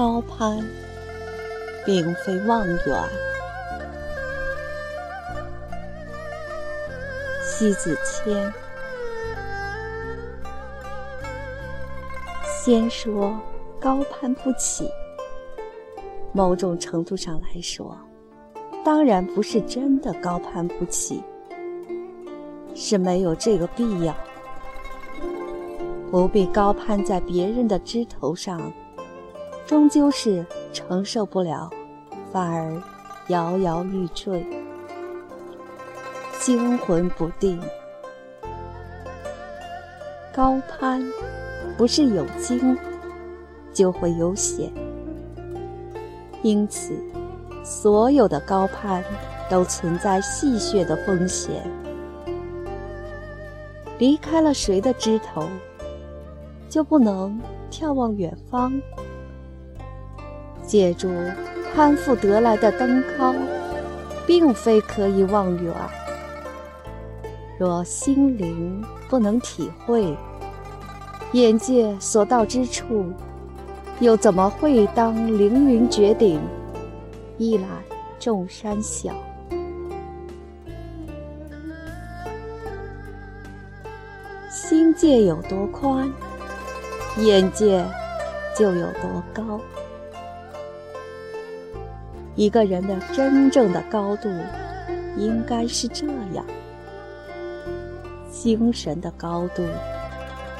高攀并非望远。西子谦。先说高攀不起，某种程度上来说，当然不是真的高攀不起，是没有这个必要。不必高攀在别人的枝头上，终究是承受不了，反而摇摇欲坠，惊魂不定。高攀不是有惊就会有险，因此所有的高攀都存在戏谑的风险。离开了谁的枝头？就不能眺望远方，借助攀附得来的登高，并非可以望远。若心灵不能体会，眼界所到之处，又怎么会当凌云绝顶，一览众山小？心界有多宽？眼界就有多高。一个人的真正的高度，应该是这样：精神的高度，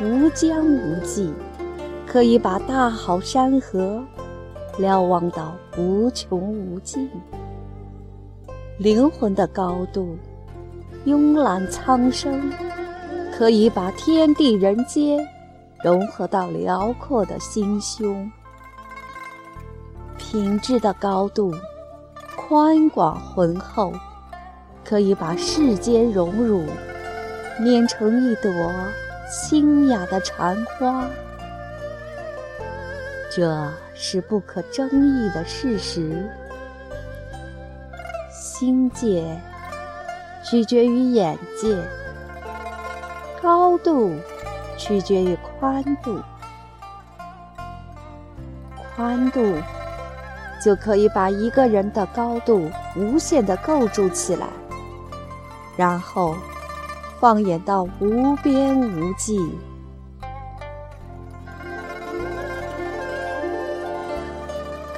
无疆无际，可以把大好山河瞭望到无穷无尽；灵魂的高度，慵懒苍生，可以把天地人间。融合到辽阔的心胸，品质的高度，宽广浑厚，可以把世间荣辱捏成一朵清雅的禅花。这是不可争议的事实。心界取决于眼界，高度。取决于宽度，宽度就可以把一个人的高度无限的构筑起来，然后放眼到无边无际。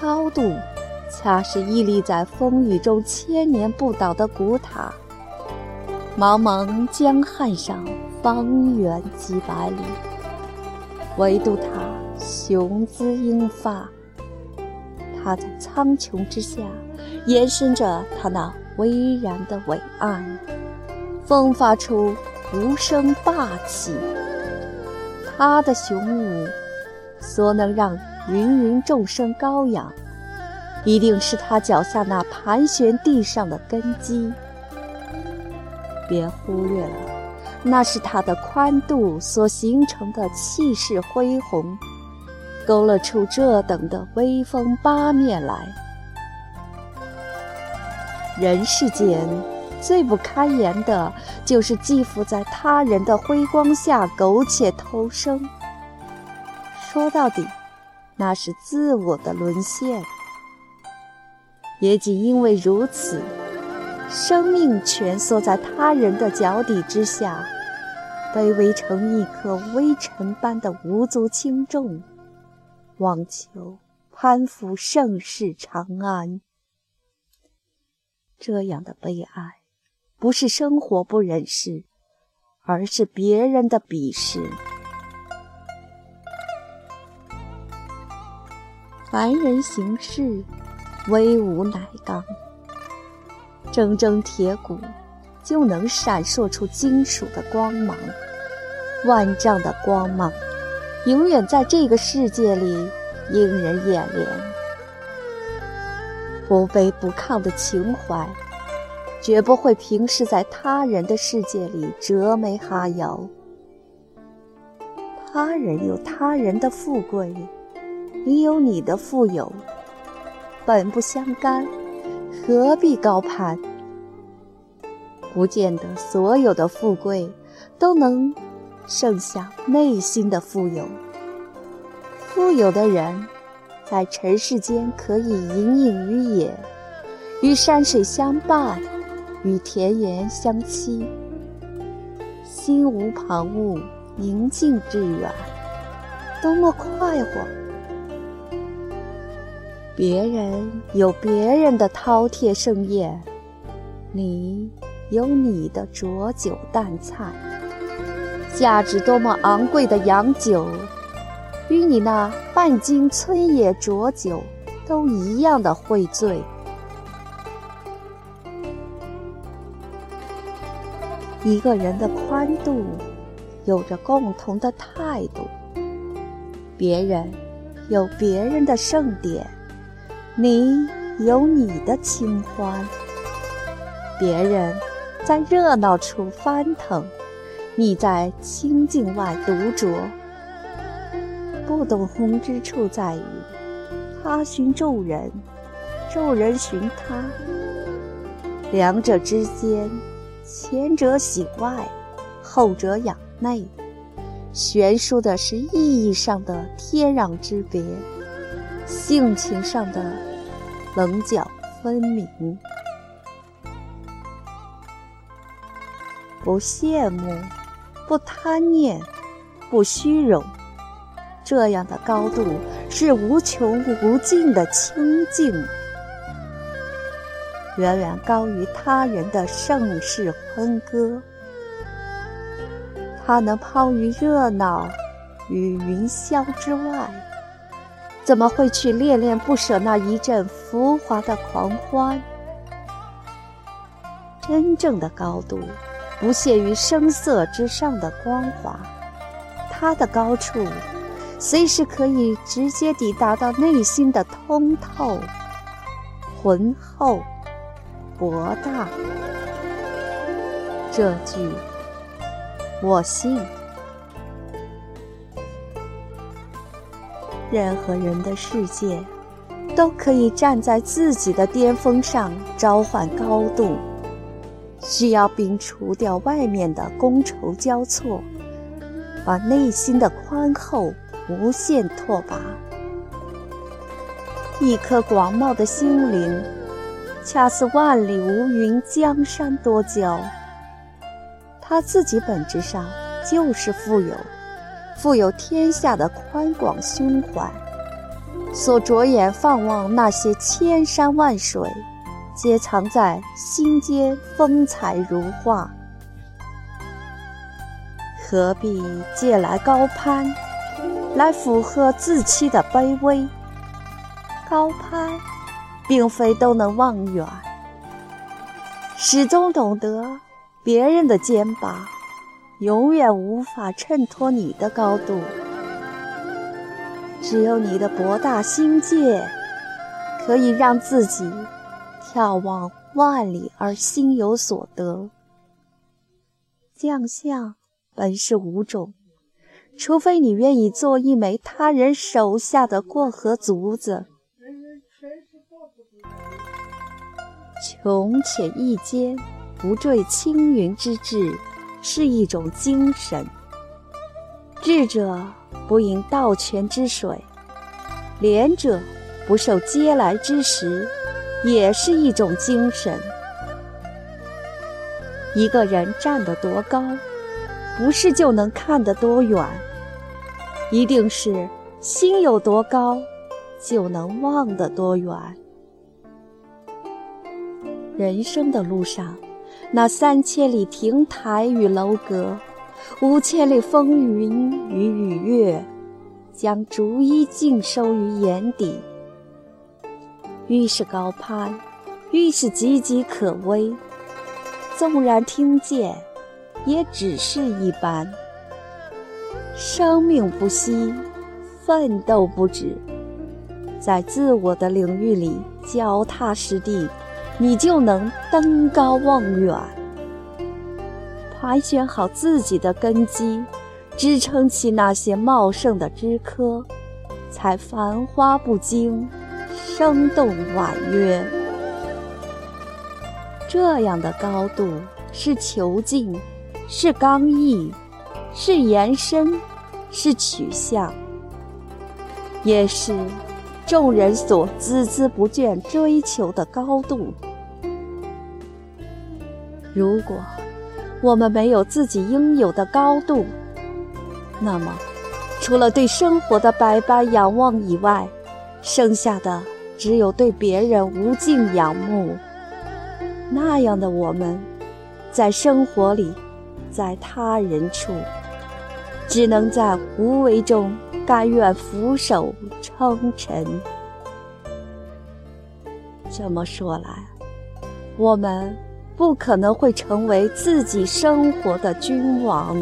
高度恰是屹立在风雨中千年不倒的古塔，茫茫江汉上。方圆几百里，唯独他雄姿英发。他在苍穹之下，延伸着他那巍然的伟岸，迸发出无声霸气。他的雄武，所能让芸芸众生高仰，一定是他脚下那盘旋地上的根基。别忽略了。那是它的宽度所形成的气势恢宏，勾勒出这等的威风八面来。人世间最不堪言的，就是寄附在他人的辉光下苟且偷生。说到底，那是自我的沦陷。也仅因为如此。生命蜷缩在他人的脚底之下，卑微成一颗微尘般的无足轻重，妄求攀附盛世长安。这样的悲哀，不是生活不忍视，而是别人的鄙视。凡人行事，威武乃刚。铮铮铁骨就能闪烁出金属的光芒，万丈的光芒，永远在这个世界里映人眼帘。不卑不亢的情怀，绝不会平视在他人的世界里折眉哈腰。他人有他人的富贵，你有你的富有，本不相干。何必高攀？不见得所有的富贵都能剩下内心的富有。富有的人在尘世间可以隐隐于野，与山水相伴，与田园相栖，心无旁骛，宁静致远，多么快活！别人有别人的饕餮盛宴，你有你的浊酒淡菜，价值多么昂贵的洋酒！与你那半斤村野浊酒都一样的会醉。一个人的宽度，有着共同的态度。别人有别人的盛典，你有你的清欢。别人在热闹处翻腾，你在清静外独酌。不懂红之处在于，他寻众人，众人寻他。两者之间，前者喜外，后者养内，悬殊的是意义上的天壤之别，性情上的棱角分明。不羡慕，不贪念，不虚荣。这样的高度是无穷无尽的清净，远远高于他人的盛世欢歌。他能抛于热闹与云霄之外，怎么会去恋恋不舍那一阵浮华的狂欢？真正的高度，不屑于声色之上的光华，它的高处。随时可以直接抵达到内心的通透、浑厚、博大。这句我信。任何人的世界，都可以站在自己的巅峰上召唤高度，需要摒除掉外面的觥筹交错，把内心的宽厚。无限拓跋，一颗广袤的心灵，恰似万里无云，江山多娇。他自己本质上就是富有，富有天下的宽广胸怀，所着眼放望那些千山万水，皆藏在心间，风采如画。何必借来高攀？来符合自欺的卑微，高攀，并非都能望远。始终懂得，别人的肩膀，永远无法衬托你的高度。只有你的博大心界，可以让自己眺望万里而心有所得。将相本是五种。除非你愿意做一枚他人手下的过河卒子，穷且益坚，不坠青云之志，是一种精神；智者不饮盗泉之水，廉者不受嗟来之食，也是一种精神。一个人站得多高？不是就能看得多远，一定是心有多高，就能望得多远。人生的路上，那三千里亭台与楼阁，五千里风云与雨月，将逐一尽收于眼底。愈是高攀，愈是岌岌可危。纵然听见。也只是一般。生命不息，奋斗不止，在自我的领域里脚踏实地，你就能登高望远。盘旋好自己的根基，支撑起那些茂盛的枝柯，才繁花不惊，生动婉约。这样的高度是遒劲。是刚毅，是延伸，是取向，也是众人所孜孜不倦追求的高度。如果我们没有自己应有的高度，那么除了对生活的百般仰望以外，剩下的只有对别人无尽仰慕。那样的我们，在生活里，在他人处，只能在无为中甘愿俯首称臣。这么说来，我们不可能会成为自己生活的君王。